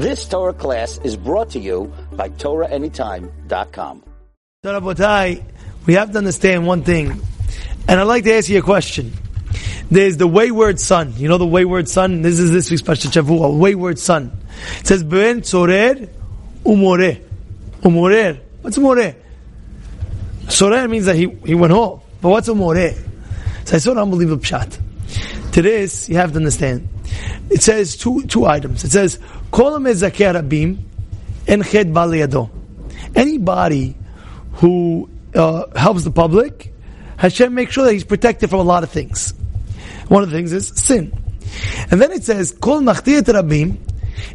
This Torah class is brought to you by TorahAnytime.com. We have to understand one thing, and I'd like to ask you a question. There's the wayward son. You know the wayward son? This is this week's Pashat Shavua, wayward son. It says, Ben Sorer Umore. Umorer. What's Umore? Sorer means that he, he went home. But what's Umore? So I saw an unbelievable pshat. To this, you have to understand. It says two, two items. It says, Kol mezakeh rabim and ched bal Anybody who uh, helps the public, Hashem makes sure that he's protected from a lot of things. One of the things is sin. And then it says, Kol machtiyat rabim,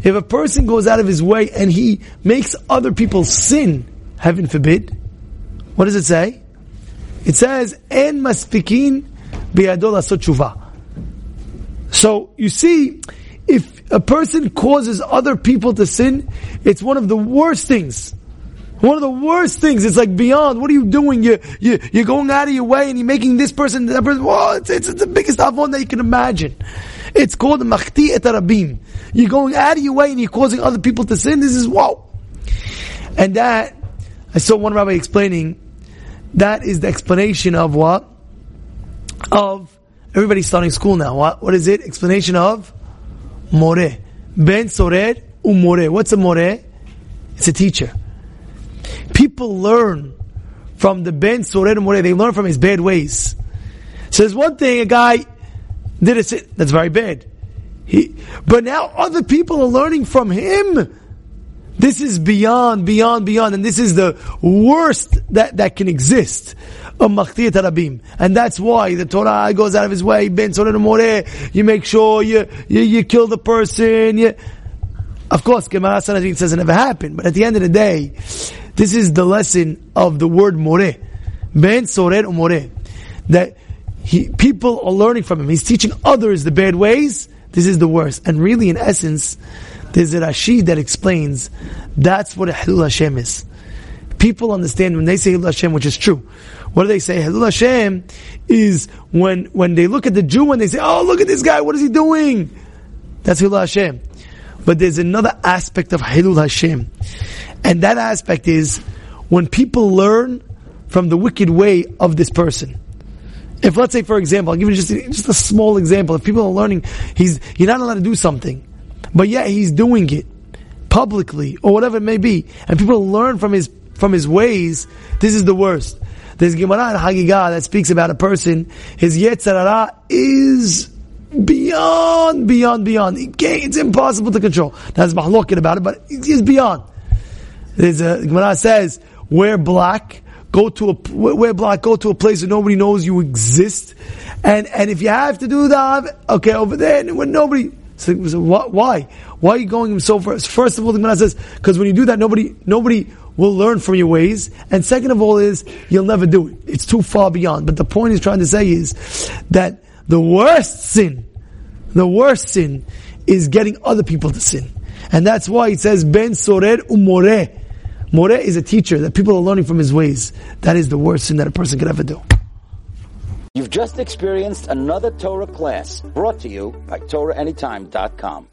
if a person goes out of his way and he makes other people sin, heaven forbid, what does it say? It says, En maspikin biyadol asot So, you see, if a person causes other people to sin, it's one of the worst things. One of the worst things. It's like beyond. What are you doing? You you you're going out of your way and you're making this person that person. Well, it's, it's, it's the biggest avon that you can imagine. It's called machti et arabim. You're going out of your way and you're causing other people to sin. This is whoa. And that I saw one rabbi explaining. That is the explanation of what of everybody's starting school now. What what is it? Explanation of more ben sorer umore. What's a more? It's a teacher. People learn from the Ben Sorer More. They learn from his bad ways. So there's one thing a guy did it. That's very bad. He, but now other people are learning from him. This is beyond, beyond, beyond, and this is the worst that, that can exist. And that's why the Torah goes out of his way. More. Eh? You make sure you, you, you kill the person. You, of course, Gemara Sanhedrin says it never happened, but at the end of the day, this is the lesson of the word more. Ben sorer more. Eh? That he, people are learning from him. He's teaching others the bad ways. This is the worst. And really, in essence, there's a Rashi that explains that's what a Hilul Hashem is. People understand when they say Hilul Hashem, which is true. What do they say? Hilul Hashem is when, when they look at the Jew and they say, oh, look at this guy, what is he doing? That's Hilul Hashem. But there's another aspect of Hilul Hashem. And that aspect is when people learn from the wicked way of this person. If let's say, for example, I'll give you just, just a small example. If people are learning, he's, you're not allowed to do something, but yet he's doing it publicly or whatever it may be, and people learn from his, from his ways, this is the worst. There's Gemara in Hagigah that speaks about a person, his Yetzer Hara is beyond, beyond, beyond. It's impossible to control. That's mahlokin about it, but it's beyond. There's a Gemara says, wear black, go to a wear black, go to a place where nobody knows you exist, and and if you have to do that, okay, over there when nobody. So, so why? Why are you going so first? First of all, the Gemara says because when you do that, nobody nobody will learn from your ways, and second of all is you'll never do it. It's too far beyond. But the point he's trying to say is that the worst sin, the worst sin, is getting other people to sin. And that's why it says, Ben sorer umore. More is a teacher that people are learning from his ways. That is the worst sin that a person could ever do. You've just experienced another Torah class brought to you by TorahAnytime.com.